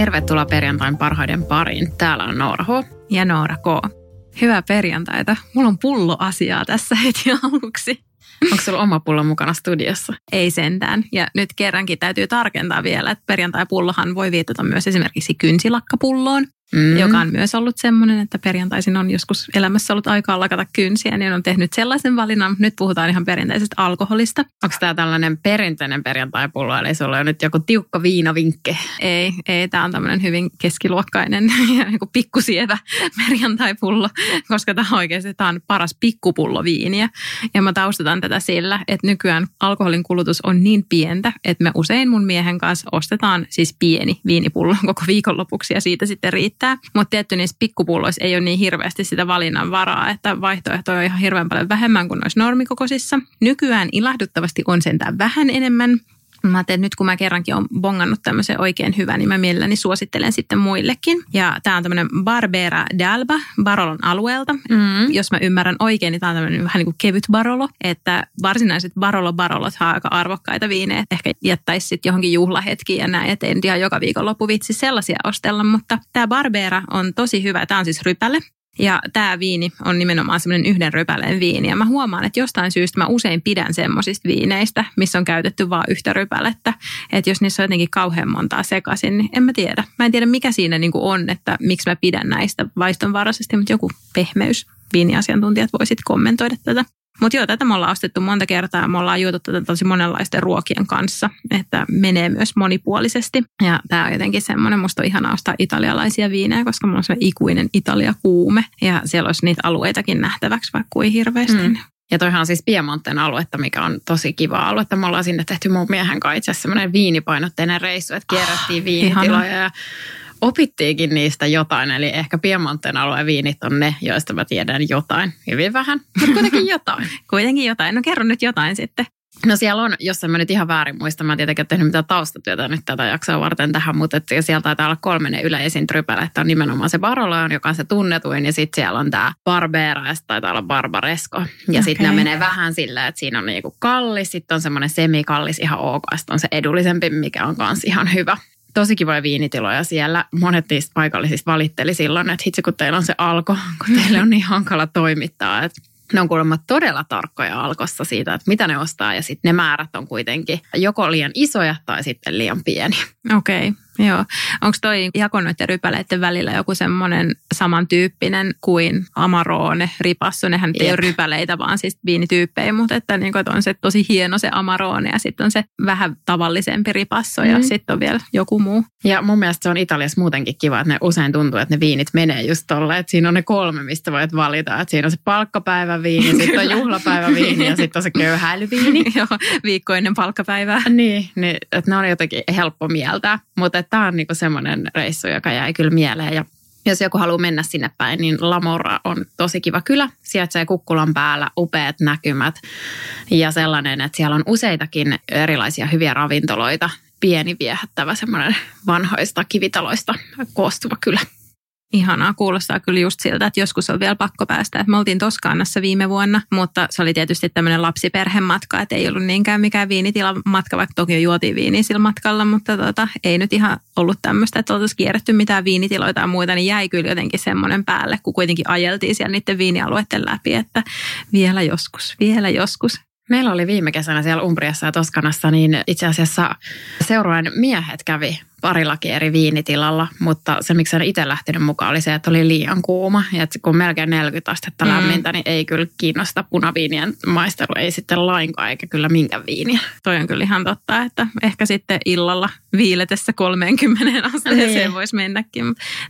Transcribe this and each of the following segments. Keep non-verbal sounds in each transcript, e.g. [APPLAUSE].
Tervetuloa perjantain parhaiden pariin. Täällä on Noora H. Ja Noora K. Hyvää perjantaita. Mulla on pullo asiaa tässä heti aluksi. Onko sulla oma pullo mukana studiossa? Ei sentään. Ja nyt kerrankin täytyy tarkentaa vielä, että perjantai-pullohan voi viitata myös esimerkiksi kynsilakkapulloon mm. joka on myös ollut semmoinen, että perjantaisin on joskus elämässä ollut aikaa lakata kynsiä, niin on tehnyt sellaisen valinnan. Nyt puhutaan ihan perinteisestä alkoholista. Onko tämä tällainen perinteinen perjantaipullo, eli sulla on nyt joku tiukka viinavinkke? Ei, ei tämä on tämmöinen hyvin keskiluokkainen [LAUGHS] ja niin pikkusievä [LAUGHS] perjantaipullo, koska tämä oikeasti tämä on paras pikkupullo viiniä. Ja mä taustataan tätä sillä, että nykyään alkoholin kulutus on niin pientä, että me usein mun miehen kanssa ostetaan siis pieni viinipullo [LAUGHS] koko viikonlopuksi ja siitä sitten riittää riittää. Mutta tietty niissä pikkupulloissa ei ole niin hirveästi sitä valinnan varaa, että vaihtoehtoja on ihan hirveän paljon vähemmän kuin noissa normikokoisissa. Nykyään ilahduttavasti on sentään vähän enemmän, Mä ajattelin, nyt kun mä kerrankin on bongannut tämmöisen oikein hyvän, niin mä mielelläni suosittelen sitten muillekin. Ja tämä on tämmöinen Barbera d'Alba Barolon alueelta. Mm. Jos mä ymmärrän oikein, niin tämä on tämmöinen vähän niin kuin kevyt Barolo. Että varsinaiset Barolo Barolot on aika arvokkaita viinejä. Ehkä jättäisi sitten johonkin juhlahetkiin ja näin, että en ihan joka viikonloppu vitsi sellaisia ostella. Mutta tämä Barbera on tosi hyvä. Tämä on siis rypäle. Ja tämä viini on nimenomaan semmoinen yhden rypäleen viini. Ja mä huomaan, että jostain syystä mä usein pidän semmoisista viineistä, missä on käytetty vain yhtä rypälettä. Että jos niissä on jotenkin kauhean montaa sekaisin, niin en mä tiedä. Mä en tiedä, mikä siinä niinku on, että miksi mä pidän näistä vaistonvaraisesti, mutta joku pehmeys viiniasiantuntijat voisit kommentoida tätä. Mutta joo, tätä me ollaan ostettu monta kertaa. Me ollaan juotu tätä tosi monenlaisten ruokien kanssa, että menee myös monipuolisesti. Ja tämä on jotenkin semmoinen, musta on ihana ostaa italialaisia viinejä, koska mulla on se ikuinen Italia-kuume. Ja siellä olisi niitä alueitakin nähtäväksi vaikka kuin hirveästi. Mm. Ja toihan on siis Piemonten aluetta, mikä on tosi kiva aluetta. Me ollaan sinne tehty mun miehen kanssa itse asiassa semmoinen viinipainotteinen reissu, että kierrettiin oh, viinitiloja ihana. ja opittiinkin niistä jotain. Eli ehkä Piemonten alueen viinit on ne, joista mä tiedän jotain. Hyvin vähän, mutta kuitenkin [LAUGHS] jotain. kuitenkin jotain. No kerro nyt jotain sitten. No siellä on, jos en mä nyt ihan väärin muista, mä en tietenkin ole tehnyt mitään taustatyötä nyt tätä jaksoa varten tähän, mutta että sieltä taitaa olla kolme ne yleisin trypälä, että on nimenomaan se Baroleon, joka on se tunnetuin, ja sitten siellä on tämä Barbera, ja taitaa olla Barbaresco. Ja okay. sitten ne menee vähän sillä, että siinä on niinku kallis, sitten on semmoinen semikallis ihan ok, sitten on se edullisempi, mikä on myös ihan hyvä tosi kivoja viinitiloja siellä. Monet niistä paikallisista valitteli silloin, että hitsi kun teillä on se alko, [LAUGHS] kun teille on niin hankala toimittaa. Että ne on kuulemma todella tarkkoja alkossa siitä, että mitä ne ostaa ja sitten ne määrät on kuitenkin joko liian isoja tai sitten liian pieniä. Okei. Okay. Joo. Onko toi jako noiden rypäleiden välillä joku semmoinen samantyyppinen kuin Amarone, Ripassu? Nehän ei ole rypäleitä, vaan siis viinityyppejä, mutta että, niin kuin, että on se tosi hieno se Amarone ja sitten on se vähän tavallisempi Ripasso ja mm. sitten on vielä joku muu. Ja mun mielestä se on Italiassa muutenkin kiva, että ne usein tuntuu, että ne viinit menee just tolle, että siinä on ne kolme, mistä voit valita. Että siinä on se palkkapäiväviini, sitten on juhlapäiväviini ja sitten on se köyhäilyviini. [LAUGHS] Joo, viikko ennen palkkapäivää. Niin, niin että ne on jotenkin helppo mieltää, mutta tämä on niinku semmoinen reissu, joka jäi kyllä mieleen. Ja jos joku haluaa mennä sinne päin, niin Lamora on tosi kiva kylä. Sijaitsee Kukkulan päällä, upeat näkymät ja sellainen, että siellä on useitakin erilaisia hyviä ravintoloita. Pieni viehättävä semmoinen vanhoista kivitaloista koostuva kylä. Ihanaa, kuulostaa kyllä just siltä, että joskus on vielä pakko päästä. me oltiin Toskaanassa viime vuonna, mutta se oli tietysti tämmöinen lapsiperhematka, että ei ollut niinkään mikään viinitilamatka, vaikka toki jo juotiin viiniä sillä matkalla, mutta tota, ei nyt ihan ollut tämmöistä, että oltaisiin kierretty mitään viinitiloita ja muita, niin jäi kyllä jotenkin semmoinen päälle, kun kuitenkin ajeltiin siellä niiden viinialueiden läpi, että vielä joskus, vielä joskus. Meillä oli viime kesänä siellä Umbriassa ja Toskanassa, niin itse asiassa seurueen miehet kävi parillakin eri viinitilalla, mutta se, miksi en itse lähtenyt mukaan, oli se, että oli liian kuuma. Ja että kun melkein 40 astetta mm. lämmintä, niin ei kyllä kiinnosta punaviinien maistelu, ei sitten lainkaan, eikä kyllä minkä viiniä. Toi on kyllä ihan totta, että ehkä sitten illalla viiletessä 30 asteeseen niin. voisi mennäkin,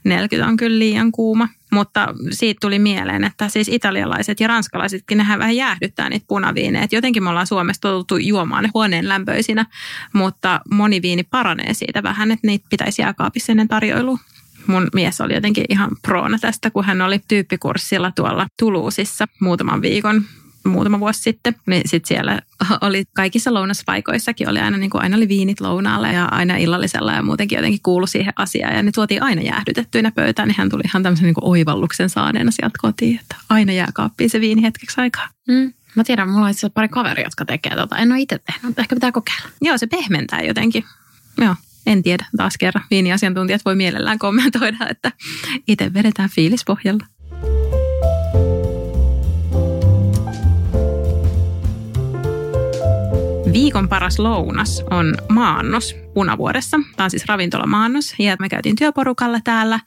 40 on kyllä liian kuuma. Mutta siitä tuli mieleen, että siis italialaiset ja ranskalaisetkin nehän vähän jäähdyttää niitä punaviineja. Et jotenkin me ollaan Suomessa totuttu juomaan ne huoneen lämpöisinä, mutta moni viini paranee siitä vähän, että niitä pitäisi jääkaapissa ennen tarjoilua mun mies oli jotenkin ihan proona tästä, kun hän oli tyyppikurssilla tuolla Tuluusissa muutaman viikon muutama vuosi sitten, niin sitten siellä [LAUGHS] oli kaikissa lounaspaikoissakin oli aina, niin kuin aina oli viinit lounaalla ja aina illallisella ja muutenkin jotenkin kuulu siihen asiaan. Ja ne tuotiin aina jäähdytettyinä pöytään, niin hän tuli ihan tämmöisen niin kuin oivalluksen saaneena sieltä kotiin, että aina jääkaappiin se viini hetkeksi aikaa. Mm. Mä tiedän, mulla on itse pari kaveria, jotka tekee tota. En ole itse tehnyt, mutta ehkä pitää kokeilla. Joo, se pehmentää jotenkin. Joo, en tiedä. Taas kerran viiniasiantuntijat voi mielellään kommentoida, että itse vedetään fiilispohjalla. Viikon paras lounas on maannos Punavuoressa. Tämä on siis ravintolamaannos ja me käytiin työporukalla täällä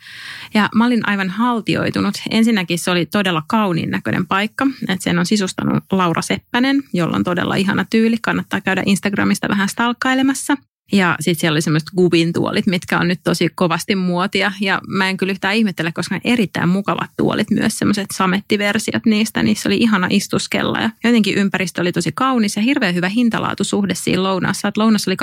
ja mä olin aivan haltioitunut. Ensinnäkin se oli todella kauniin näköinen paikka, että sen on sisustanut Laura Seppänen, jolla on todella ihana tyyli. Kannattaa käydä Instagramista vähän stalkkailemassa. Ja sitten siellä oli semmoiset gubin tuolit, mitkä on nyt tosi kovasti muotia. Ja mä en kyllä yhtään ihmettele, koska ne erittäin mukavat tuolit myös, semmoiset samettiversiot niistä. Niissä oli ihana istuskella ja jotenkin ympäristö oli tosi kaunis ja hirveän hyvä hintalaatusuhde siinä lounassa. Että lounas oli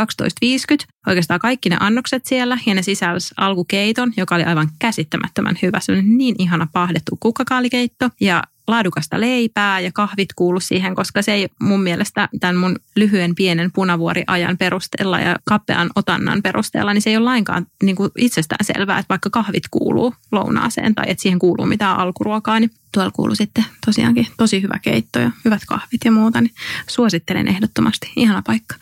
12,50, oikeastaan kaikki ne annokset siellä ja ne sisälsi alkukeiton, joka oli aivan käsittämättömän hyvä. Se oli niin ihana pahdettu kukkakaalikeitto ja laadukasta leipää ja kahvit kuulu siihen, koska se ei mun mielestä tämän mun lyhyen pienen punavuoriajan perusteella ja kapean otannan perusteella, niin se ei ole lainkaan niin kuin itsestään selvää, että vaikka kahvit kuuluu lounaaseen tai että siihen kuuluu mitään alkuruokaa, niin tuolla kuuluu sitten tosiaankin tosi hyvä keitto ja hyvät kahvit ja muuta, niin suosittelen ehdottomasti. Ihana paikka.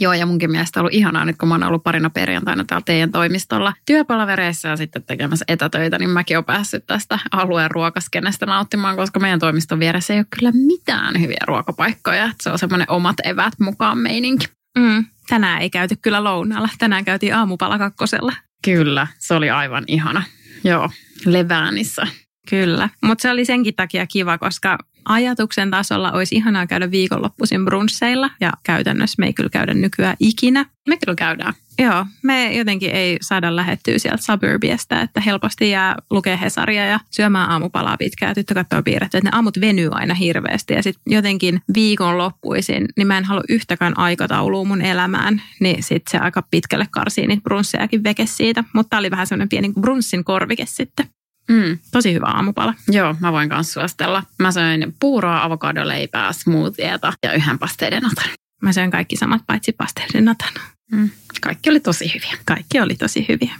Joo, ja munkin mielestä on ollut ihanaa nyt, kun mä oon ollut parina perjantaina täällä teidän toimistolla työpalavereissa ja sitten tekemässä etätöitä, niin mäkin olen päässyt tästä alueen ruokaskenestä nauttimaan, koska meidän toimiston vieressä ei ole kyllä mitään hyviä ruokapaikkoja. Että se on semmoinen omat evät mukaan meininki. Mm, tänään ei käyty kyllä lounaalla. Tänään käytiin aamupala kakkosella. Kyllä, se oli aivan ihana. Joo, Leväänissä. Kyllä, mutta se oli senkin takia kiva, koska ajatuksen tasolla olisi ihanaa käydä viikonloppuisin brunsseilla ja käytännössä me ei kyllä käydä nykyään ikinä. Me kyllä käydään. Joo, me jotenkin ei saada lähettyä sieltä suburbiesta, että helposti jää lukea Hesaria ja syömään aamupalaa pitkään. Tyttö katsoo piirretty, että ne aamut venyy aina hirveästi ja sitten jotenkin viikonloppuisin, niin mä en halua yhtäkään aikataulua mun elämään, niin sitten se aika pitkälle karsii niitä brunssejakin veke siitä. Mutta oli vähän semmoinen pieni brunssin korvike sitten. Mm, tosi hyvä aamupala. Joo, mä voin myös suositella. Mä söin puuroa, avokadoleipää, smoothieta ja yhden pasteiden otan. Mä söin kaikki samat paitsi pasteiden otan. Mm, kaikki oli tosi hyviä. Kaikki oli tosi hyviä.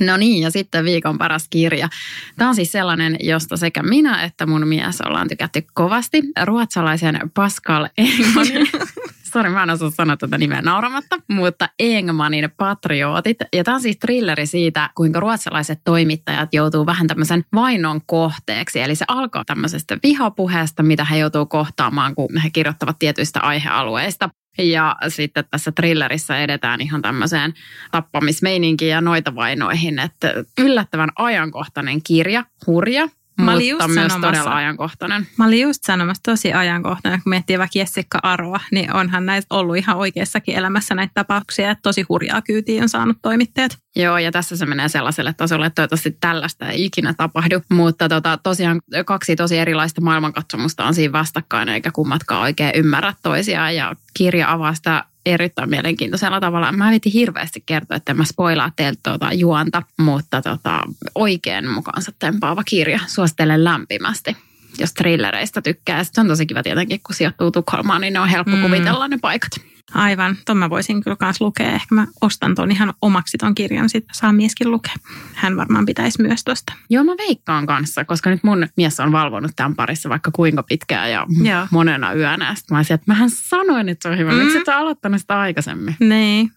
No niin, ja sitten viikon paras kirja. Tämä on siis sellainen, josta sekä minä että mun mies ollaan tykätty kovasti. Ruotsalaisen Pascal Engmanin [LAUGHS] Sori, mä en osaa sanoa tätä nimeä nauramatta, mutta Engmanin Patriotit. Ja tämä on siis trilleri siitä, kuinka ruotsalaiset toimittajat joutuu vähän tämmöisen vainon kohteeksi. Eli se alkaa tämmöisestä vihapuheesta, mitä he joutuu kohtaamaan, kun he kirjoittavat tietyistä aihealueista. Ja sitten tässä thrillerissä edetään ihan tämmöiseen tappamismeininkiin ja noita vainoihin, että yllättävän ajankohtainen kirja, hurja, Mä olin mutta myös todella ajankohtainen. Mä olin just sanomassa tosi ajankohtainen, kun miettii vaikka Jessica Aroa, niin onhan näitä ollut ihan oikeassakin elämässä näitä tapauksia, että tosi hurjaa kyytiä on saanut toimittajat. Joo, ja tässä se menee sellaiselle tasolle, että toivottavasti tällaista ei ikinä tapahdu. Mutta tota, tosiaan kaksi tosi erilaista maailmankatsomusta on siinä vastakkain, eikä kummatkaan oikein ymmärrä toisiaan. Ja kirja avaa sitä erittäin mielenkiintoisella tavalla. Mä vitin hirveästi kertoa, että mä spoilaa teiltä tuota juonta, mutta tota, oikein mukaansa tempaava kirja. Suosittelen lämpimästi jos thrillereistä tykkää. se on tosi kiva tietenkin, kun sijoittuu Tukholmaan, niin ne on helppo mm. kuvitella ne paikat. Aivan, ton mä voisin kyllä myös lukea. Ehkä mä ostan ton ihan omaksi ton kirjan, sit saa mieskin lukea. Hän varmaan pitäisi myös tosta. Joo, mä veikkaan kanssa, koska nyt mun mies on valvonut tämän parissa vaikka kuinka pitkään ja [LAUGHS] Joo. monena yönä. Sitten mä olisin, että mähän sanoin, että se on hyvä. Mm. Miksi et aloittanut sitä aikaisemmin? Niin.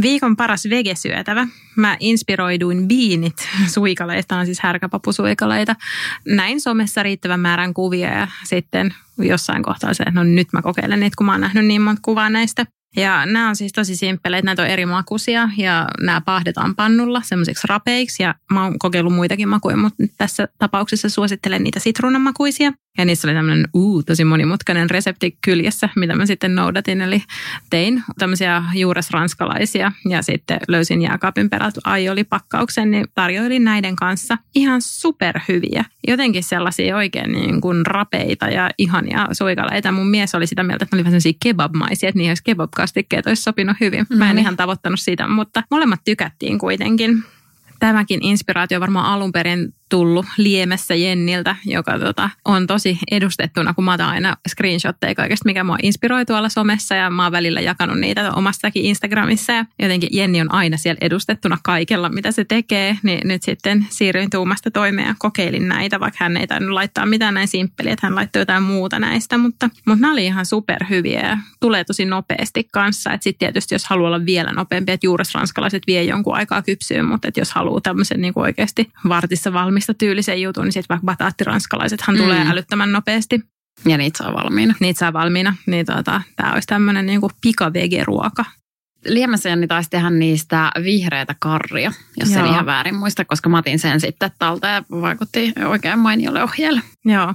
Viikon paras vegesyötävä. Mä inspiroiduin viinit [LAUGHS] suikaleista, on siis härkäpapusuikaleita. Näin somessa riittävän määrän kuvia ja sitten jossain kohtaa se, että no nyt mä kokeilen niitä, kun mä oon nähnyt niin monta kuvaa näistä. Ja nämä on siis tosi simppeleitä, näitä on eri makuisia ja nämä pahdetaan pannulla semmoisiksi rapeiksi. Ja mä oon kokeillut muitakin makuja, mutta tässä tapauksessa suosittelen niitä sitruunamakuisia. Ja niissä oli tämmöinen uu, tosi monimutkainen resepti kyljessä, mitä mä sitten noudatin. Eli tein tämmöisiä juuresranskalaisia ja sitten löysin jääkaapin perältä aioli-pakkauksen, niin tarjoilin näiden kanssa ihan superhyviä. Jotenkin sellaisia oikein niin kuin rapeita ja ihania suikaleita. Mun mies oli sitä mieltä, että ne oli vähän sellaisia kebabmaisia, että niihin olisi kebabkastikkeet olisi sopinut hyvin. Mä en mm-hmm. ihan tavoittanut siitä, mutta molemmat tykättiin kuitenkin tämäkin inspiraatio varmaan alun perin tullut Liemessä Jenniltä, joka tota, on tosi edustettuna, kun mä otan aina screenshotteja kaikesta, mikä mua inspiroi tuolla somessa ja mä oon välillä jakanut niitä omassakin Instagramissa ja jotenkin Jenni on aina siellä edustettuna kaikella, mitä se tekee, niin nyt sitten siirryin tuumasta toimeen ja kokeilin näitä, vaikka hän ei tainnut laittaa mitään näin simppeliä, että hän laittoi jotain muuta näistä, mutta, mutta nämä oli ihan superhyviä ja tulee tosi nopeasti kanssa, että sitten tietysti jos haluaa olla vielä nopeampi, että juuresranskalaiset vie jonkun aikaa kypsyyn, mutta että jos haluaa tämmöisen niin oikeasti vartissa valmis valmista tyylisen jutun, niin sitten vaikka bataattiranskalaisethan mm. tulee älyttömän nopeasti. Ja niitä saa valmiina. Niitä saa valmiina. Niin tota, tämä olisi tämmöinen niinku pikavegeruoka. Liemessä Jenni taisi tehdä niistä vihreitä karria, jos Joo. en ihan väärin muista, koska mä otin sen sitten talta ja vaikutti oikein mainiolle ohjeelle. Joo,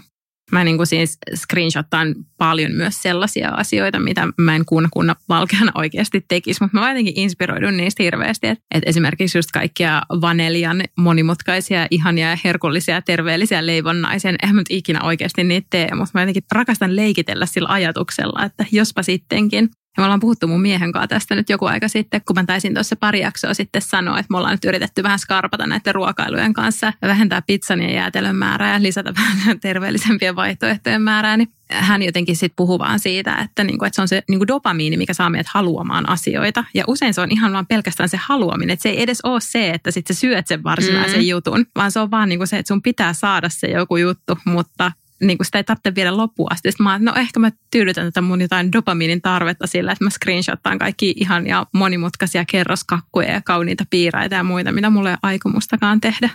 Mä niin kuin siis screenshottaan paljon myös sellaisia asioita, mitä mä en kun kunna valkeana oikeasti tekisi, mutta mä jotenkin inspiroidun niistä hirveästi. Että et esimerkiksi just kaikkia vanelian monimutkaisia, ihania ja herkullisia, terveellisiä leivonnaisen. Eihän mä nyt ikinä oikeasti niitä tee, mutta mä jotenkin rakastan leikitellä sillä ajatuksella, että jospa sittenkin. Ja me ollaan puhuttu mun miehen kanssa tästä nyt joku aika sitten, kun mä taisin tuossa pari jaksoa sitten sanoa, että me ollaan nyt yritetty vähän skarpata näiden ruokailujen kanssa ja vähentää pizzan ja jäätelön määrää ja lisätä [LAUGHS] vähän terveellisempien vaihtoehtojen määrää. Niin hän jotenkin sitten puhuu vaan siitä, että, niinku, että se on se niinku dopamiini, mikä saa meidät haluamaan asioita. Ja usein se on ihan vaan pelkästään se haluaminen. Että se ei edes ole se, että sitten sä syöt sen varsinaisen mm. jutun, vaan se on vaan niinku se, että sun pitää saada se joku juttu, mutta niin kuin sitä ei tarvitse viedä loppuun asti. Sitten mä että no ehkä mä tyydytän tätä mun jotain dopamiinin tarvetta sillä, että mä screenshottaan kaikki ihan ja monimutkaisia kerroskakkuja ja kauniita piiraita ja muita, mitä mulle ei aikomustakaan tehdä.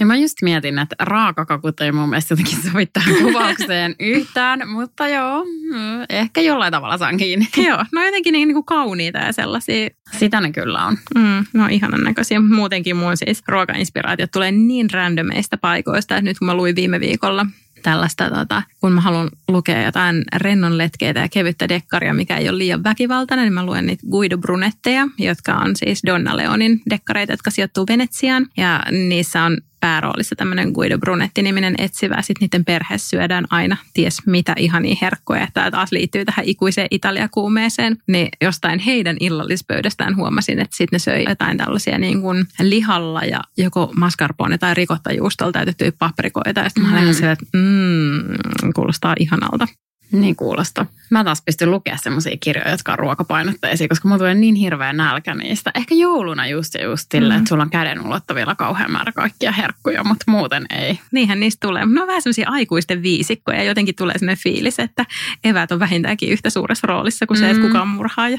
Ja mä just mietin, että raakakakut ei mun mielestä jotenkin sovi tähän [LAUGHS] kuvaukseen yhtään, mutta joo, ehkä jollain tavalla saan kiinni. [LAUGHS] joo, no jotenkin niin, niin kuin kauniita ja sellaisia. Sitä ne kyllä on. Mm, no ihanan näköisiä. Muutenkin mun siis ruokainspiraatiot tulee niin randomeista paikoista, että nyt kun mä luin viime viikolla tällaista, tota, kun mä haluan lukea jotain rennon letkeitä ja kevyttä dekkaria, mikä ei ole liian väkivaltainen, niin mä luen niitä Guido Brunetteja, jotka on siis Donna Leonin dekkareita, jotka sijoittuu Venetsiaan. Ja niissä on pääroolissa tämmöinen Guido Brunetti-niminen etsivä. Sitten niiden perheessä syödään aina ties mitä ihania herkkoja. Tämä taas liittyy tähän ikuiseen Italia-kuumeeseen. Niin jostain heidän illallispöydästään huomasin, että sitten ne söi jotain tällaisia niin kuin lihalla ja joko mascarpone tai rikottajuustolla täytettyjä paprikoita. Ja sitten mm. mä olin että mm, kuulostaa ihanalta. Niin kuulostaa. Mä taas pystyn lukemaan semmoisia kirjoja, jotka on ruokapainotteisia, koska mulla tulee niin hirveä nälkä niistä. Ehkä jouluna just ja just sille, mm. että sulla on käden ulottavilla kauhean määrä kaikkia herkkuja, mutta muuten ei. Niinhän niistä tulee. Ne on vähän semmoisia aikuisten viisikkoja ja jotenkin tulee sellainen fiilis, että eväät on vähintäänkin yhtä suuressa roolissa kuin mm. se, että kuka on murhaaja.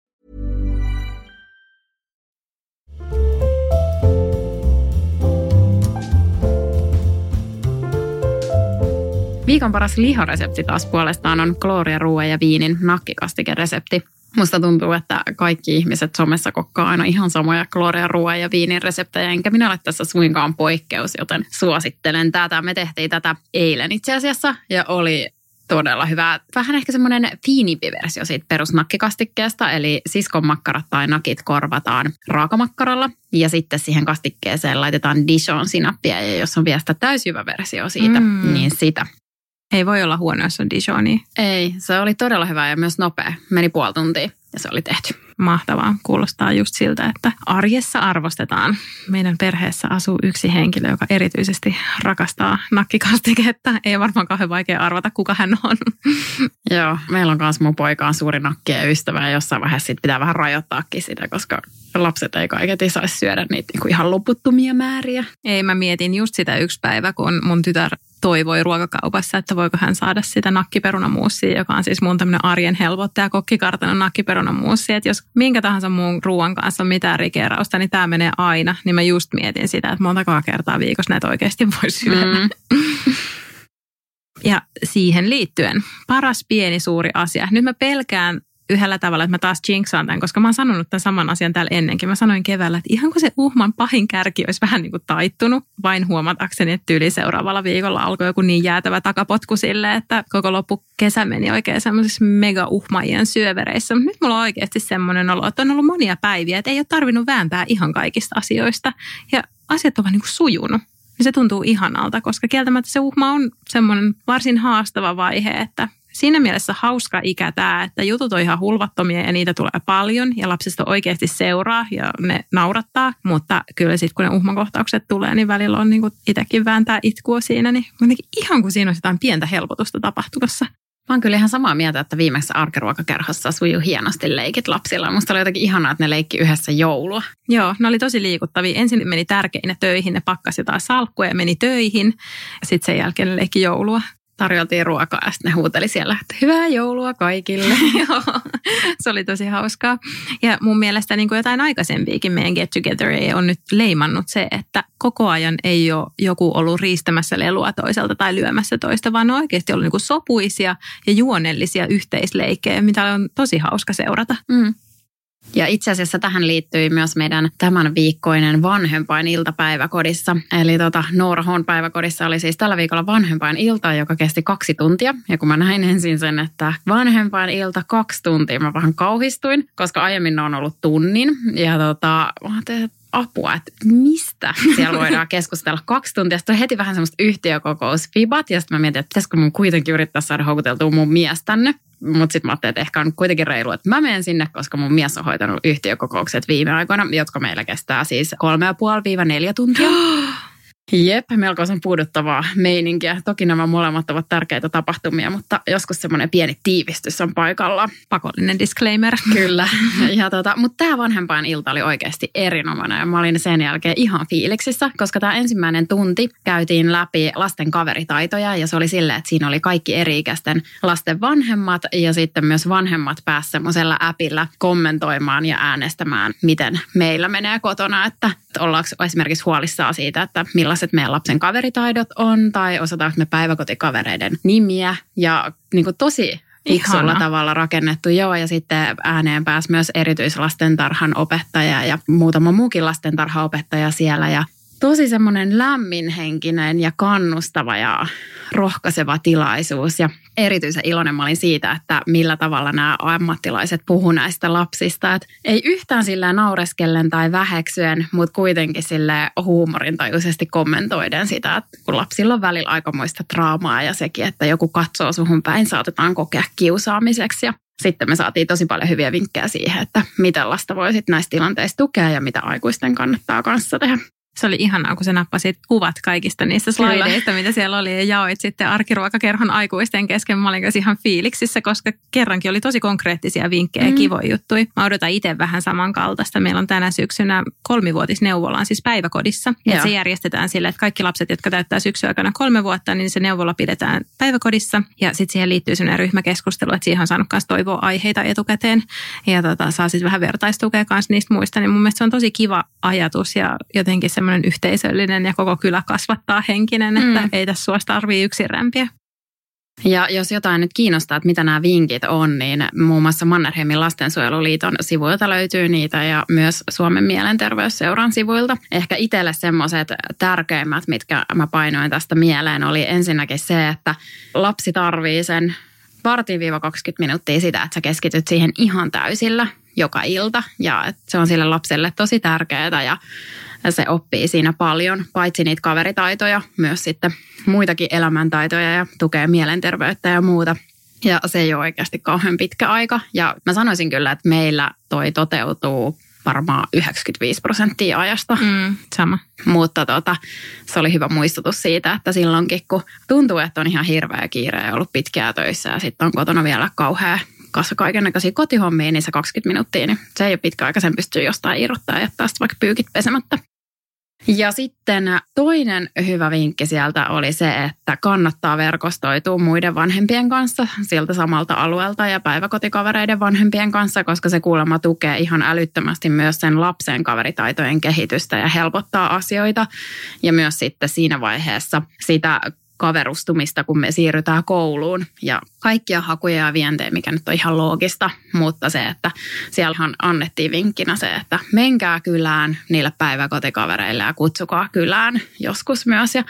Viikon paras liharesepti taas puolestaan on Gloria Ruoan ja viinin nakkikastikeresepti. Musta tuntuu, että kaikki ihmiset somessa kokkaa aina ihan samoja Gloria Ruoan ja viinin reseptejä, enkä minä ole tässä suinkaan poikkeus, joten suosittelen tätä. Me tehtiin tätä eilen itse asiassa ja oli todella hyvää. Vähän ehkä semmoinen fiinimpi versio siitä perusnakkikastikkeesta, eli siskon makkarat tai nakit korvataan raakamakkaralla ja sitten siihen kastikkeeseen laitetaan Dijon sinappia ja jos on vielä sitä täysjyvä versio siitä, mm. niin sitä. Ei voi olla huono, jos on Dijonia. Ei, se oli todella hyvä ja myös nopea. Meni puoli tuntia ja se oli tehty. Mahtavaa. Kuulostaa just siltä, että arjessa arvostetaan. Meidän perheessä asuu yksi henkilö, joka erityisesti rakastaa nakkikastiketta. Ei varmaan kauhean vaikea arvata, kuka hän on. [LAUGHS] Joo, meillä on myös mun poika on suuri nakkien ystävä ja jossain vaiheessa sit pitää vähän rajoittaakin sitä, koska lapset ei kaiketi saisi syödä niitä niin kuin ihan loputtomia määriä. Ei, mä mietin just sitä yksi päivä, kun mun tytär toivoi ruokakaupassa, että voiko hän saada sitä nakkiperunamuussia, joka on siis mun tämmöinen arjen helpottaja kokkikartanon nakkiperunamuussi. Että jos minkä tahansa muun ruoan kanssa on mitään rikeerausta, niin tämä menee aina. Niin mä just mietin sitä, että monta kertaa viikossa näitä oikeasti voi syödä. Mm. [LAUGHS] Ja siihen liittyen, paras pieni suuri asia. Nyt mä pelkään yhdellä tavalla, että mä taas jinxaan tämän, koska mä oon sanonut tämän saman asian täällä ennenkin. Mä sanoin keväällä, että ihan kuin se uhman pahin kärki olisi vähän niin kuin taittunut, vain huomatakseni, että yli seuraavalla viikolla alkoi joku niin jäätävä takapotku sille, että koko loppu kesä meni oikein semmoisissa mega uhmaajien syövereissä. Mutta nyt mulla on oikeasti semmoinen olo, että on ollut monia päiviä, että ei ole tarvinnut vääntää ihan kaikista asioista. Ja asiat ovat niin kuin sujunut niin se tuntuu ihanalta, koska kieltämättä se uhma on semmoinen varsin haastava vaihe, että siinä mielessä hauska ikä tämä, että jutut on ihan hulvattomia ja niitä tulee paljon ja lapsista oikeasti seuraa ja ne naurattaa. Mutta kyllä sitten kun ne uhmakohtaukset tulee, niin välillä on niin itsekin vääntää itkua siinä, niin ihan kuin siinä olisi jotain pientä helpotusta tapahtumassa. Mä oon kyllä ihan samaa mieltä, että viimeksi arkiruokakerhossa sujuu hienosti leikit lapsilla. Musta oli jotenkin ihanaa, että ne leikki yhdessä joulua. Joo, ne oli tosi liikuttavia. Ensin meni tärkeinä töihin, ne pakkasi jotain salkkuja ja meni töihin. Sitten sen jälkeen ne leikki joulua tarjoltiin ruokaa ja sitten ne huuteli siellä, että hyvää joulua kaikille. [LAUGHS] Joo, se oli tosi hauskaa. Ja mun mielestä niin kuin jotain aikaisempiakin meidän Get Together on nyt leimannut se, että koko ajan ei ole joku ollut riistämässä lelua toiselta tai lyömässä toista, vaan on oikeasti ollut niin kuin sopuisia ja juonellisia yhteisleikkejä, mitä on tosi hauska seurata. Mm. Ja itse asiassa tähän liittyy myös meidän tämän viikkoinen vanhempain iltapäiväkodissa. Eli tota, Noora Hon päiväkodissa oli siis tällä viikolla vanhempain ilta, joka kesti kaksi tuntia. Ja kun mä näin ensin sen, että vanhempain ilta kaksi tuntia, mä vähän kauhistuin, koska aiemmin on ollut tunnin. Ja tota, mä apua, että mistä siellä voidaan [LAUGHS] keskustella kaksi tuntia. Sitten on heti vähän semmoista yhtiökokousfibat ja sitten mä mietin, että pitäisikö mun kuitenkin yrittää saada houkuteltua mun mies tänne. Mutta sitten mä ajattelin, että ehkä on kuitenkin reilu, että mä menen sinne, koska mun mies on hoitanut yhtiökokoukset viime aikoina, jotka meillä kestää siis kolme ja puoli viiva neljä tuntia. [GASPS] Jep, melkoisen puuduttavaa meininkiä. Toki nämä molemmat ovat tärkeitä tapahtumia, mutta joskus semmoinen pieni tiivistys on paikalla. Pakollinen disclaimer. [LAUGHS] Kyllä. Ja tota, mutta tämä vanhempain ilta oli oikeasti erinomainen ja mä olin sen jälkeen ihan fiiliksissä, koska tämä ensimmäinen tunti käytiin läpi lasten kaveritaitoja ja se oli silleen, että siinä oli kaikki eri-ikäisten lasten vanhemmat ja sitten myös vanhemmat pääsivät semmoisella appilla kommentoimaan ja äänestämään, miten meillä menee kotona, että ollaanko esimerkiksi huolissaan siitä, että millaiset meidän lapsen kaveritaidot on tai osataanko me päiväkotikavereiden nimiä ja niin kuin tosi fiksulla tavalla rakennettu, joo. Ja sitten ääneen pääsi myös erityislastentarhan opettaja ja muutama muukin lastentarhaopettaja siellä. Ja tosi semmoinen lämminhenkinen ja kannustava ja rohkaiseva tilaisuus. Ja erityisen iloinen mä olin siitä, että millä tavalla nämä ammattilaiset puhu näistä lapsista. Et ei yhtään sillä naureskellen tai väheksyen, mutta kuitenkin sille huumorintajuisesti kommentoiden sitä, että kun lapsilla on välillä aikamoista draamaa ja sekin, että joku katsoo suhun päin, saatetaan kokea kiusaamiseksi. Ja sitten me saatiin tosi paljon hyviä vinkkejä siihen, että miten lasta voi sitten näissä tilanteissa tukea ja mitä aikuisten kannattaa kanssa tehdä. Se oli ihanaa, kun sä nappasit kuvat kaikista niistä slideista, mitä siellä oli, ja jaoit sitten arkiruokakerhon aikuisten kesken. Mä olin ihan fiiliksissä, koska kerrankin oli tosi konkreettisia vinkkejä ja mm. kivoja juttuja. Mä odotan itse vähän samankaltaista. Meillä on tänä syksynä kolmivuotisneuvolaan, siis päiväkodissa. Ja se järjestetään sille, että kaikki lapset, jotka täyttää syksy aikana kolme vuotta, niin se neuvola pidetään päiväkodissa. Ja sitten siihen liittyy sellainen ryhmäkeskustelu, että siihen on saanut myös toivoa aiheita etukäteen. Ja tota, saa sitten vähän vertaistukea kanssa niistä muista. Niin mun mielestä se on tosi kiva ajatus ja jotenkin se semmoinen yhteisöllinen ja koko kylä kasvattaa henkinen, että mm. ei tässä suosta tarvii yksin rämpiä. Ja jos jotain nyt kiinnostaa, että mitä nämä vinkit on, niin muun muassa Mannerheimin lastensuojeluliiton sivuilta löytyy niitä ja myös Suomen mielenterveysseuran sivuilta. Ehkä itselle semmoiset tärkeimmät, mitkä mä painoin tästä mieleen, oli ensinnäkin se, että lapsi tarvii sen vartiin 20 minuuttia sitä, että sä keskityt siihen ihan täysillä joka ilta. Ja että se on sille lapselle tosi tärkeää ja se oppii siinä paljon, paitsi niitä kaveritaitoja, myös sitten muitakin elämäntaitoja ja tukee mielenterveyttä ja muuta. Ja se ei ole oikeasti kauhean pitkä aika. Ja mä sanoisin kyllä, että meillä toi toteutuu varmaan 95 prosenttia ajasta. Mm, sama. Mutta tota, se oli hyvä muistutus siitä, että silloinkin kun tuntuu, että on ihan hirveä kiire ja ollut pitkää töissä ja sitten on kotona vielä kauhea kanssa kaiken näköisiä kotihommia, niin se 20 minuuttia, niin se ei ole pitkä aika, sen pystyy jostain irrottaa ja jättää vaikka pyykit pesemättä. Ja sitten toinen hyvä vinkki sieltä oli se, että kannattaa verkostoitua muiden vanhempien kanssa siltä samalta alueelta ja päiväkotikavereiden vanhempien kanssa, koska se kuulemma tukee ihan älyttömästi myös sen lapsen kaveritaitojen kehitystä ja helpottaa asioita. Ja myös sitten siinä vaiheessa sitä kaverustumista, kun me siirrytään kouluun ja kaikkia hakuja ja vientejä, mikä nyt on ihan loogista, mutta se, että siellähän annettiin vinkkinä se, että menkää kylään niille päiväkotikavereille ja kutsukaa kylään joskus myös. Ja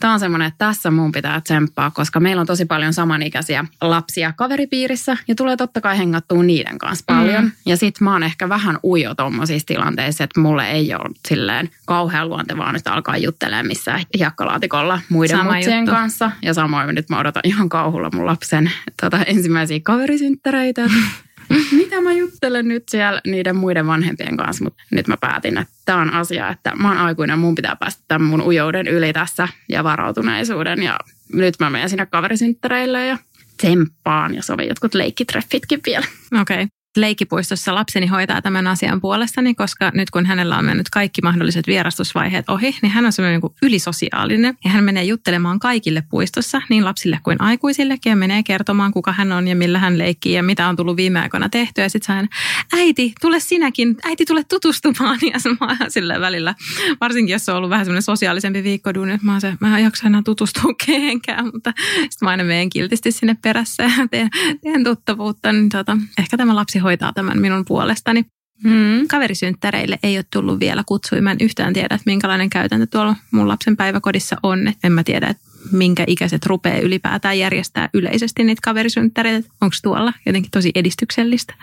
tämä on semmoinen, että tässä mun pitää tsemppaa, koska meillä on tosi paljon samanikäisiä lapsia kaveripiirissä ja tulee totta kai hengattua niiden kanssa paljon. Mm. Ja sit mä oon ehkä vähän ujo tommosissa tilanteissa, että mulle ei ole silleen kauhean luontevaa nyt alkaa juttelemaan missään hiekkalaatikolla muiden Sama mutsien juttu. Kanssa. Ja samoin nyt mä odotan ihan kauhulla mun lapsen tota, ensimmäisiä kaverisynttäreitä. [LAUGHS] Mitä mä juttelen nyt siellä niiden muiden vanhempien kanssa, mutta nyt mä päätin, että tämä on asia, että mä oon aikuinen, mun pitää päästä tämän mun ujouden yli tässä ja varautuneisuuden. Ja nyt mä menen sinne kaverisynttäreille ja tsemppaan ja sovi jotkut leikkitreffitkin vielä. Okei. Okay leikipuistossa lapseni hoitaa tämän asian puolestani, koska nyt kun hänellä on mennyt kaikki mahdolliset vierastusvaiheet ohi, niin hän on semmoinen niin ylisosiaalinen. Ja hän menee juttelemaan kaikille puistossa, niin lapsille kuin aikuisillekin, ja menee kertomaan, kuka hän on ja millä hän leikkii ja mitä on tullut viime aikoina tehty. Ja sitten hän, äiti, tule sinäkin, äiti, tule tutustumaan. [LAUGHS] Ja mä sille välillä, varsinkin jos on ollut vähän semmoinen sosiaalisempi viikko duuni, että mä, se, mä en jaksa enää tutustua [LAUGHS] kehenkään, mutta sitten mä aina menen kiltisti sinne perässä ja teen, teen tuttavuutta. Niin tota, ehkä tämä lapsi hoitaa tämän minun puolestani. Mm. Kaverisynttäreille ei ole tullut vielä kutsuja. Mä en yhtään tiedä, että minkälainen käytäntö tuolla mun lapsen päiväkodissa on. En mä tiedä, että minkä ikäiset rupeaa ylipäätään järjestää yleisesti niitä kaverisynttäreitä. Onko tuolla jotenkin tosi edistyksellistä?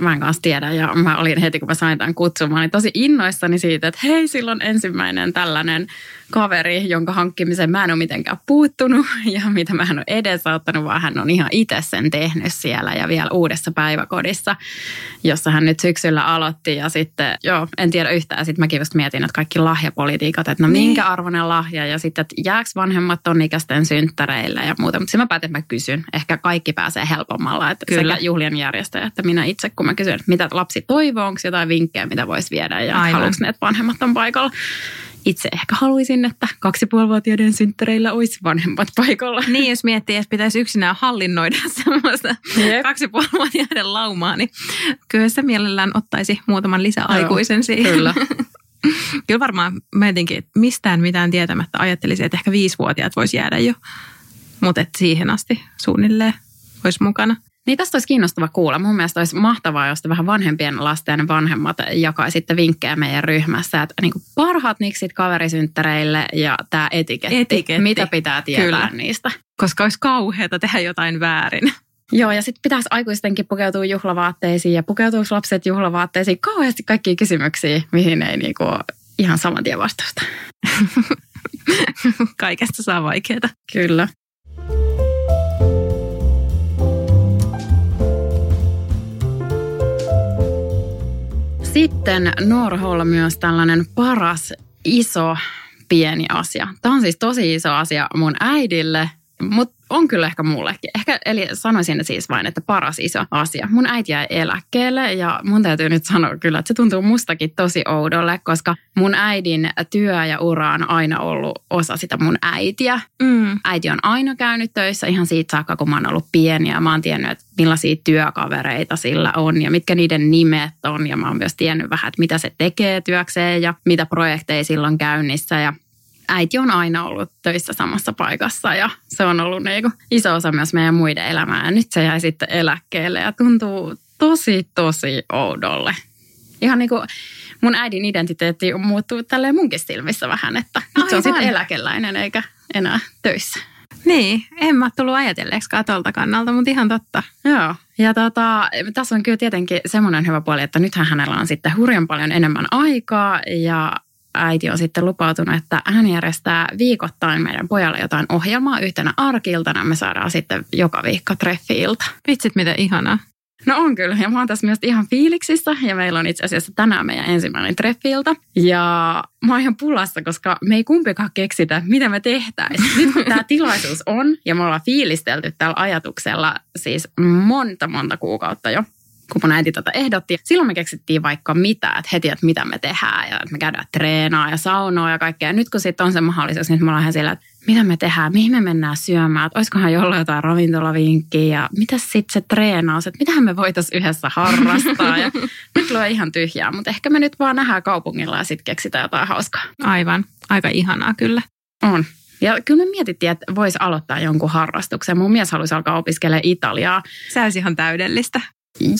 Mä en kanssa tiedä ja mä olin heti kun mä sain tämän kutsumaan, niin tosi innoissani siitä, että hei silloin ensimmäinen tällainen kaveri, jonka hankkimiseen mä en ole mitenkään puuttunut [LAUGHS] ja mitä mä en ole edesauttanut, vaan hän on ihan itse sen tehnyt siellä ja vielä uudessa päiväkodissa, jossa hän nyt syksyllä aloitti ja sitten, joo, en tiedä yhtään. Sitten mäkin just mietin, että kaikki lahjapolitiikat, että no niin. minkä arvoinen lahja ja sitten, että jääkö vanhemmat ton ikäisten synttäreille ja muuta. Mutta mä päätin, että mä kysyn. Ehkä kaikki pääsee helpommalla, että Kyllä. sekä juhlien järjestäjä että minä itse, kun mä kysyn, että mitä lapsi toivoo, onko jotain vinkkejä, mitä voisi viedä ja haluatko ne, että vanhemmat on paikalla itse ehkä haluaisin, että kaksipuolivuotiaiden synttäreillä olisi vanhemmat paikalla. [LAUGHS] Niin, jos miettii, että pitäisi yksinään hallinnoida [LAUGHS] semmoista yep. kaksipuolivuotiaiden laumaa, niin kyllä se mielellään ottaisi muutaman lisäaikuisen Joo, siihen. Kyllä. [LAUGHS] kyllä varmaan mietinkin, että mistään mitään tietämättä ajattelisin, että ehkä viisivuotiaat voisi jäädä jo. Mutta siihen asti suunnilleen olisi mukana. Niin tästä olisi kiinnostava kuulla. Mun mielestä olisi mahtavaa, jos vähän vanhempien lasten vanhemmat jakaisitte vinkkejä meidän ryhmässä. Että niin kuin parhaat niksit kaverisynttäreille ja tämä etiketti, etiketti. Mitä pitää tietää Kyllä. niistä. Koska olisi kauheata tehdä jotain väärin. Joo, ja sitten pitäisi aikuistenkin pukeutua juhlavaatteisiin ja pukeutua lapset juhlavaatteisiin. Kauheasti kaikkia kysymyksiä, mihin ei niinku ihan saman tien vastausta. [LAUGHS] Kaikesta saa vaikeaa. Kyllä. Sitten Norholla myös tällainen paras iso pieni asia. Tämä on siis tosi iso asia mun äidille, mutta on kyllä ehkä mullekin. Ehkä, eli sanoisin siis vain, että paras iso asia. Mun äiti jäi eläkkeelle ja mun täytyy nyt sanoa kyllä, että se tuntuu mustakin tosi oudolle, koska mun äidin työ ja ura on aina ollut osa sitä mun äitiä. Mm. Äiti on aina käynyt töissä ihan siitä saakka, kun mä oon ollut pieni ja mä oon tiennyt, että millaisia työkavereita sillä on ja mitkä niiden nimet on. Ja mä oon myös tiennyt vähän, että mitä se tekee työkseen ja mitä projekteja sillä on käynnissä. Ja äiti on aina ollut töissä samassa paikassa ja se on ollut niin kuin iso osa myös meidän muiden elämää. Ja nyt se jäi sitten eläkkeelle ja tuntuu tosi, tosi oudolle. Ihan niin kuin mun äidin identiteetti muuttuu tälleen munkin silmissä vähän, että nyt se on sitten eläkeläinen eikä enää töissä. Niin, en mä tullut ajatelleeksikaan tuolta kannalta, mutta ihan totta. Joo, ja tota, tässä on kyllä tietenkin semmoinen hyvä puoli, että nythän hänellä on sitten hurjan paljon enemmän aikaa ja äiti on sitten lupautunut, että hän järjestää viikoittain meidän pojalle jotain ohjelmaa yhtenä arkiltana. Me saadaan sitten joka viikko treffi-ilta. Vitsit, mitä ihanaa. No on kyllä, ja mä oon tässä myös ihan fiiliksissä, ja meillä on itse asiassa tänään meidän ensimmäinen treffilta. Ja mä oon ihan pulassa, koska me ei kumpikaan keksitä, mitä me tehtäisiin. Nyt kun tämä tilaisuus on, ja me ollaan fiilistelty tällä ajatuksella siis monta, monta kuukautta jo, kun mun äiti tätä ehdotti. Silloin me keksittiin vaikka mitä, että heti, että mitä me tehdään ja että me käydään treenaa ja saunoa ja kaikkea. Ja nyt kun sitten on se mahdollisuus, niin me ollaan ihan sillä, että mitä me tehdään, mihin me mennään syömään, että olisikohan jollain jotain ravintolavinkkiä ja mitä sitten se treenaus, että mitähän me voitaisiin yhdessä harrastaa. Ja [LAUGHS] nyt luo ihan tyhjää, mutta ehkä me nyt vaan nähdään kaupungilla ja sitten keksitään jotain hauskaa. Aivan, aika ihanaa kyllä. On. Ja kyllä me mietittiin, että voisi aloittaa jonkun harrastuksen. Mun mies halusi alkaa opiskelemaan Italiaa. Se olisi ihan täydellistä.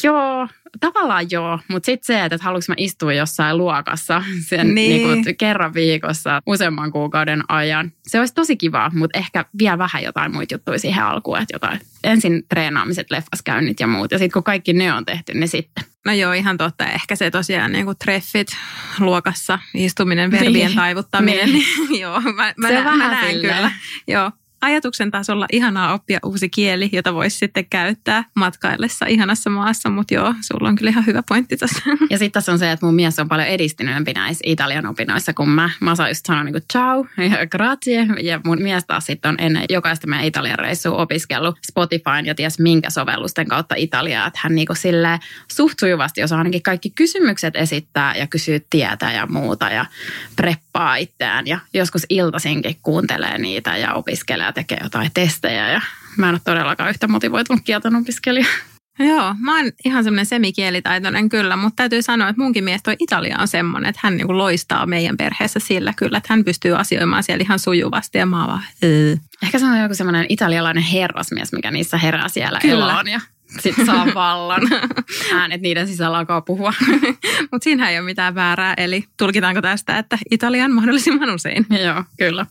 Joo, tavallaan joo, mutta sitten se, että haluanko mä istua jossain luokassa [LAUGHS] sen niin. Niin kuin, kerran viikossa useamman kuukauden ajan. Se olisi tosi kiva, mutta ehkä vielä vähän jotain muita juttuja siihen alkuun, että jotain ensin treenaamiset, leffaskäynnit ja muut. Ja sitten kun kaikki ne on tehty, niin sitten. No joo, ihan totta. Ehkä se tosiaan niin kuin treffit luokassa, istuminen, verbien niin. taivuttaminen. Niin. [LAUGHS] joo, mä, mä, se nä, vähän mä näen silleen. kyllä. Joo, ajatuksen tasolla ihanaa oppia uusi kieli, jota voisi sitten käyttää matkaillessa ihanassa maassa, mutta joo, sulla on kyllä ihan hyvä pointti tässä. [LAUGHS] Ja sitten tässä on se, että mun mies on paljon edistyneempi näissä Italian opinnoissa kuin mä. Mä osaan just sanoa niin kuin ciao ja grazie. Ja mun mies taas sitten on ennen jokaista meidän Italian reissua opiskellut Spotifyn ja ties minkä sovellusten kautta Italiaa. Että hän niin kuin silleen suht sujuvasti osaa ainakin kaikki kysymykset esittää ja kysyä tietä ja muuta ja preppaa itseään. Ja joskus iltaisinkin kuuntelee niitä ja opiskelee tekee jotain testejä. Ja mä en ole todellakaan yhtä motivoitunut kielten opiskelija. Joo, mä oon ihan semmoinen semikielitaitoinen kyllä, mutta täytyy sanoa, että munkin mies toi Italia on semmoinen, että hän niinku loistaa meidän perheessä sillä kyllä, että hän pystyy asioimaan siellä ihan sujuvasti ja mä oon vaan, "Öö." Ehkä se on joku semmoinen italialainen herrasmies, mikä niissä herää siellä Kyllä. eloon ja sitten saa [LAUGHS] vallan. Äänet niiden sisällä alkaa puhua. [LAUGHS] Mutta siinä ei ole mitään väärää, eli tulkitaanko tästä, että Italian mahdollisimman usein. Joo, kyllä.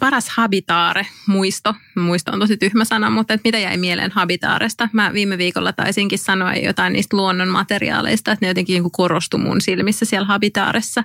Paras habitaare, muisto. Muisto on tosi tyhmä sana, mutta et mitä jäi mieleen habitaaresta? Mä viime viikolla taisinkin sanoa jotain niistä luonnon materiaaleista, että ne jotenkin niin korostui mun silmissä siellä habitaaressa.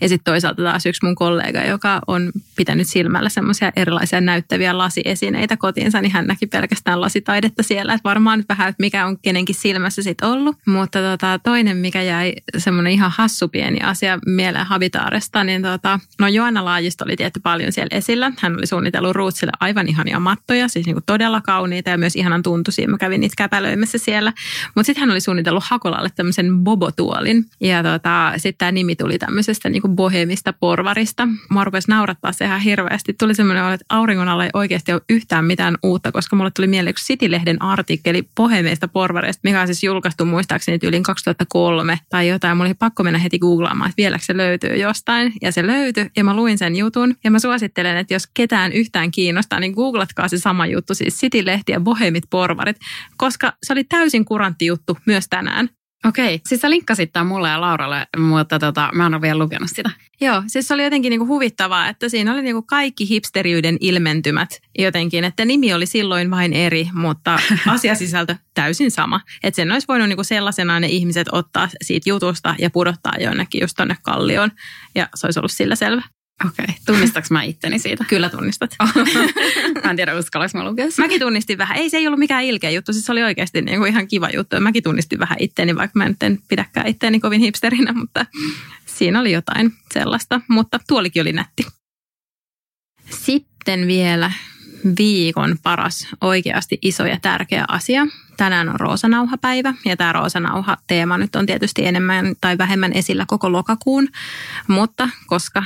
Ja sitten toisaalta taas yksi mun kollega, joka on pitänyt silmällä semmoisia erilaisia näyttäviä lasiesineitä kotiinsa, niin hän näki pelkästään lasitaidetta siellä. Että varmaan nyt vähän, että mikä on kenenkin silmässä sitten ollut. Mutta tota, toinen, mikä jäi semmoinen ihan hassu pieni asia mieleen habitaaresta, niin tota, no Joanna Laajisto oli tietty paljon siellä esillä. Hän oli suunnitellut Rootsille aivan ihania mattoja, siis niinku todella kauniita ja myös ihanan tuntuisia. Mä kävin niitä käpälöimässä siellä. Mutta sitten hän oli suunnitellut Hakolalle tämmöisen bobotuolin. Ja tota, sitten tämä nimi tuli tämmöisestä niinku bohemista porvarista. Mä rupesi naurattaa se ihan hirveästi. Tuli semmoinen, että auringon alla ei oikeasti ole yhtään mitään uutta, koska mulle tuli mieleen yksi City-lehden artikkeli bohemeista porvareista, mikä on siis julkaistu muistaakseni yli 2003 tai jotain. Mulla oli pakko mennä heti googlaamaan, että vieläkö se löytyy jostain. Ja se löytyi ja mä luin sen jutun. Ja mä suosittelen, että jos ketään yhtään kiinnostaa, niin googlatkaa se sama juttu, siis City-lehti ja bohemit porvarit, koska se oli täysin kurantti juttu myös tänään. Okei, siis sä linkkasit tämän mulle ja Lauralle, mutta tota, mä en ole vielä lukenut sitä. Joo, siis se oli jotenkin niinku huvittavaa, että siinä oli niinku kaikki hipsteriyden ilmentymät jotenkin, että nimi oli silloin vain eri, mutta [LAUGHS] asiasisältö täysin sama. Että sen olisi voinut niinku sellaisenaan ne ihmiset ottaa siitä jutusta ja pudottaa jonnekin just tonne kallioon ja se olisi ollut sillä selvä. Okei, tunnistaks mä itteni siitä? Kyllä tunnistat. [LAUGHS] mä en tiedä, uskallanko mä lukea sen. Mäkin tunnistin vähän, ei se ei ollut mikään ilkeä juttu, siis se oli oikeasti niinku ihan kiva juttu. Mäkin tunnistin vähän itteeni, vaikka mä nyt en pidäkään itteeni kovin hipsterinä, mutta siinä oli jotain sellaista. Mutta tuolikin oli nätti. Sitten vielä viikon paras oikeasti iso ja tärkeä asia. Tänään on roosanauhapäivä ja tämä roosanauha-teema nyt on tietysti enemmän tai vähemmän esillä koko lokakuun, mutta koska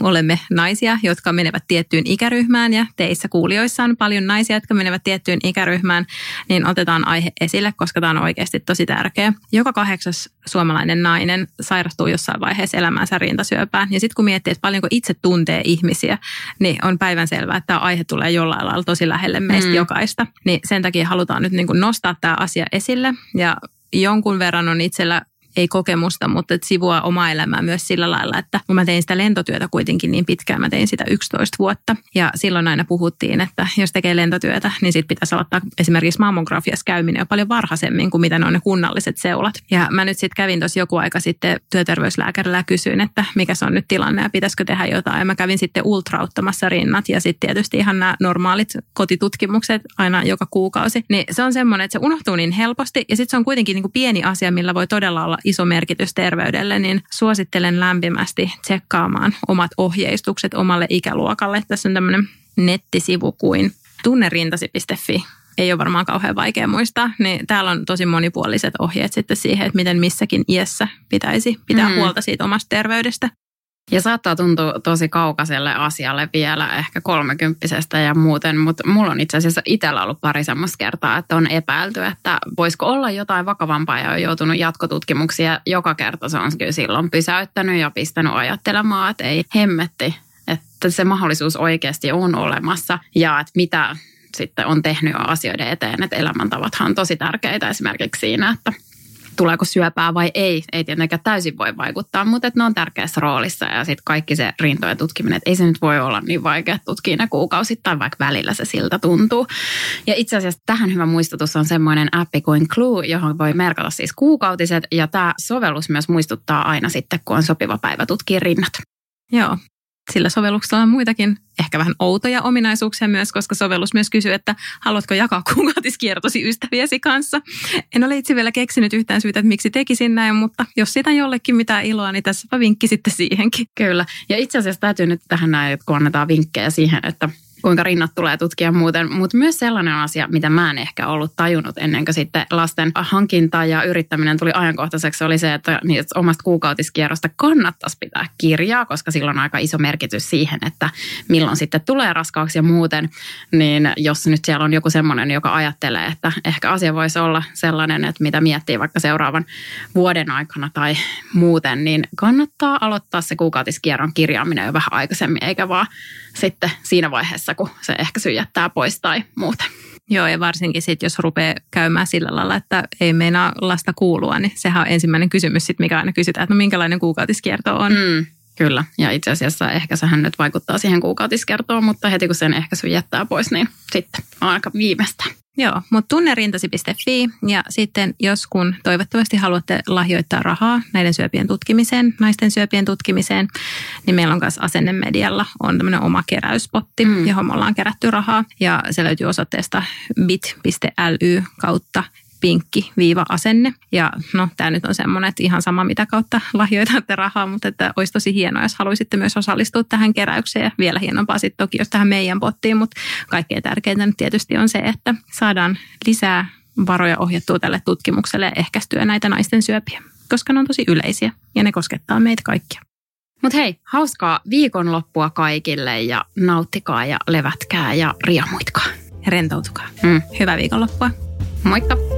olemme naisia, jotka menevät tiettyyn ikäryhmään ja teissä kuulijoissa on paljon naisia, jotka menevät tiettyyn ikäryhmään, niin otetaan aihe esille, koska tämä on oikeasti tosi tärkeä. Joka kahdeksas suomalainen nainen sairastuu jossain vaiheessa elämäänsä rintasyöpään ja sitten kun miettii, että paljonko itse tuntee ihmisiä, niin on päivän selvää, että tämä aihe tulee jollain lailla tosi lähelle meistä Mm. mm. jokaista. Niin sen takia halutaan nyt niin kuin nostaa tämä asia esille. Ja jonkun verran on itsellä ei kokemusta, mutta että sivua omaa elämää myös sillä lailla, että kun mä tein sitä lentotyötä kuitenkin niin pitkään, mä tein sitä 11 vuotta ja silloin aina puhuttiin, että jos tekee lentotyötä, niin sitten pitäisi aloittaa esimerkiksi mammografiassa käyminen jo paljon varhaisemmin kuin mitä ne on ne kunnalliset seulat. Ja mä nyt sitten kävin tuossa joku aika sitten työterveyslääkärillä ja kysyin, että mikä se on nyt tilanne ja pitäisikö tehdä jotain. Ja mä kävin sitten ultrauttamassa rinnat ja sitten tietysti ihan nämä normaalit kotitutkimukset aina joka kuukausi. Niin se on semmoinen, että se unohtuu niin helposti ja sitten se on kuitenkin niin kuin pieni asia, millä voi todella olla iso merkitys terveydelle, niin suosittelen lämpimästi tsekkaamaan omat ohjeistukset omalle ikäluokalle. Tässä on tämmöinen nettisivu kuin tunnerintasi.fi ei ole varmaan kauhean vaikea muistaa, niin täällä on tosi monipuoliset ohjeet sitten siihen, että miten missäkin iässä pitäisi pitää mm. huolta siitä omasta terveydestä. Ja saattaa tuntua tosi kaukaiselle asialle vielä ehkä kolmekymppisestä ja muuten, mutta mulla on itse asiassa itsellä ollut pari semmoista kertaa, että on epäilty, että voisiko olla jotain vakavampaa ja on joutunut jatkotutkimuksia. Joka kerta se on kyllä silloin pysäyttänyt ja pistänyt ajattelemaan, että ei hemmetti, että se mahdollisuus oikeasti on olemassa ja että mitä sitten on tehnyt asioiden eteen, että elämäntavathan on tosi tärkeitä esimerkiksi siinä, että tuleeko syöpää vai ei, ei tietenkään täysin voi vaikuttaa, mutta että ne on tärkeässä roolissa ja sitten kaikki se rintojen tutkiminen, että ei se nyt voi olla niin vaikea tutkia ne kuukausittain, vaikka välillä se siltä tuntuu. Ja itse asiassa tähän hyvä muistutus on semmoinen appi kuin Clue, johon voi merkata siis kuukautiset ja tämä sovellus myös muistuttaa aina sitten, kun on sopiva päivä tutkia rinnat. Joo, sillä sovelluksella on muitakin ehkä vähän outoja ominaisuuksia myös, koska sovellus myös kysyy, että haluatko jakaa kuukautiskiertosi ystäviesi kanssa. En ole itse vielä keksinyt yhtään syytä, että miksi tekisin näin, mutta jos sitä jollekin mitään iloa, niin tässä vinkki sitten siihenkin. Kyllä. Ja itse asiassa täytyy nyt tähän näin, kun annetaan vinkkejä siihen, että kuinka rinnat tulee tutkia muuten. Mutta myös sellainen asia, mitä mä en ehkä ollut tajunnut ennen kuin sitten lasten hankinta ja yrittäminen tuli ajankohtaiseksi, oli se, että niistä omasta kuukautiskierrosta kannattaisi pitää kirjaa, koska sillä on aika iso merkitys siihen, että milloin sitten tulee raskaaksi ja muuten. Niin jos nyt siellä on joku semmoinen, joka ajattelee, että ehkä asia voisi olla sellainen, että mitä miettii vaikka seuraavan vuoden aikana tai muuten, niin kannattaa aloittaa se kuukautiskierron kirjaaminen jo vähän aikaisemmin, eikä vaan sitten siinä vaiheessa, kun se ehkä syjättää pois tai muuta. Joo, ja varsinkin sitten, jos rupeaa käymään sillä lailla, että ei meinaa lasta kuulua, niin sehän on ensimmäinen kysymys sitten, mikä aina kysytään, että no minkälainen kuukautiskierto on. Mm, kyllä, ja itse asiassa ehkä sehän nyt vaikuttaa siihen kuukautiskiertoon, mutta heti kun sen ehkä jättää pois, niin sitten on aika viimeistä. Joo, mutta tunnerintasi.fi ja sitten jos kun toivottavasti haluatte lahjoittaa rahaa näiden syöpien tutkimiseen, naisten syöpien tutkimiseen, niin meillä on myös Asennemedialla on tämmöinen oma keräyspotti, mm. johon me ollaan kerätty rahaa ja se löytyy osoitteesta bit.ly kautta pinkki viiva asenne. Ja no tämä nyt on semmoinen, että ihan sama mitä kautta lahjoitatte rahaa, mutta että olisi tosi hienoa, jos haluaisitte myös osallistua tähän keräykseen. Ja vielä hienompaa sitten toki, jos tähän meidän pottiin, mutta kaikkein tärkeintä nyt tietysti on se, että saadaan lisää varoja ohjattua tälle tutkimukselle ja ehkäistyä näitä naisten syöpiä, koska ne on tosi yleisiä ja ne koskettaa meitä kaikkia. Mutta hei, hauskaa viikonloppua kaikille ja nauttikaa ja levätkää ja riamuitkaa. Ja rentoutukaa. Mm. Hyvää viikonloppua. Moikka!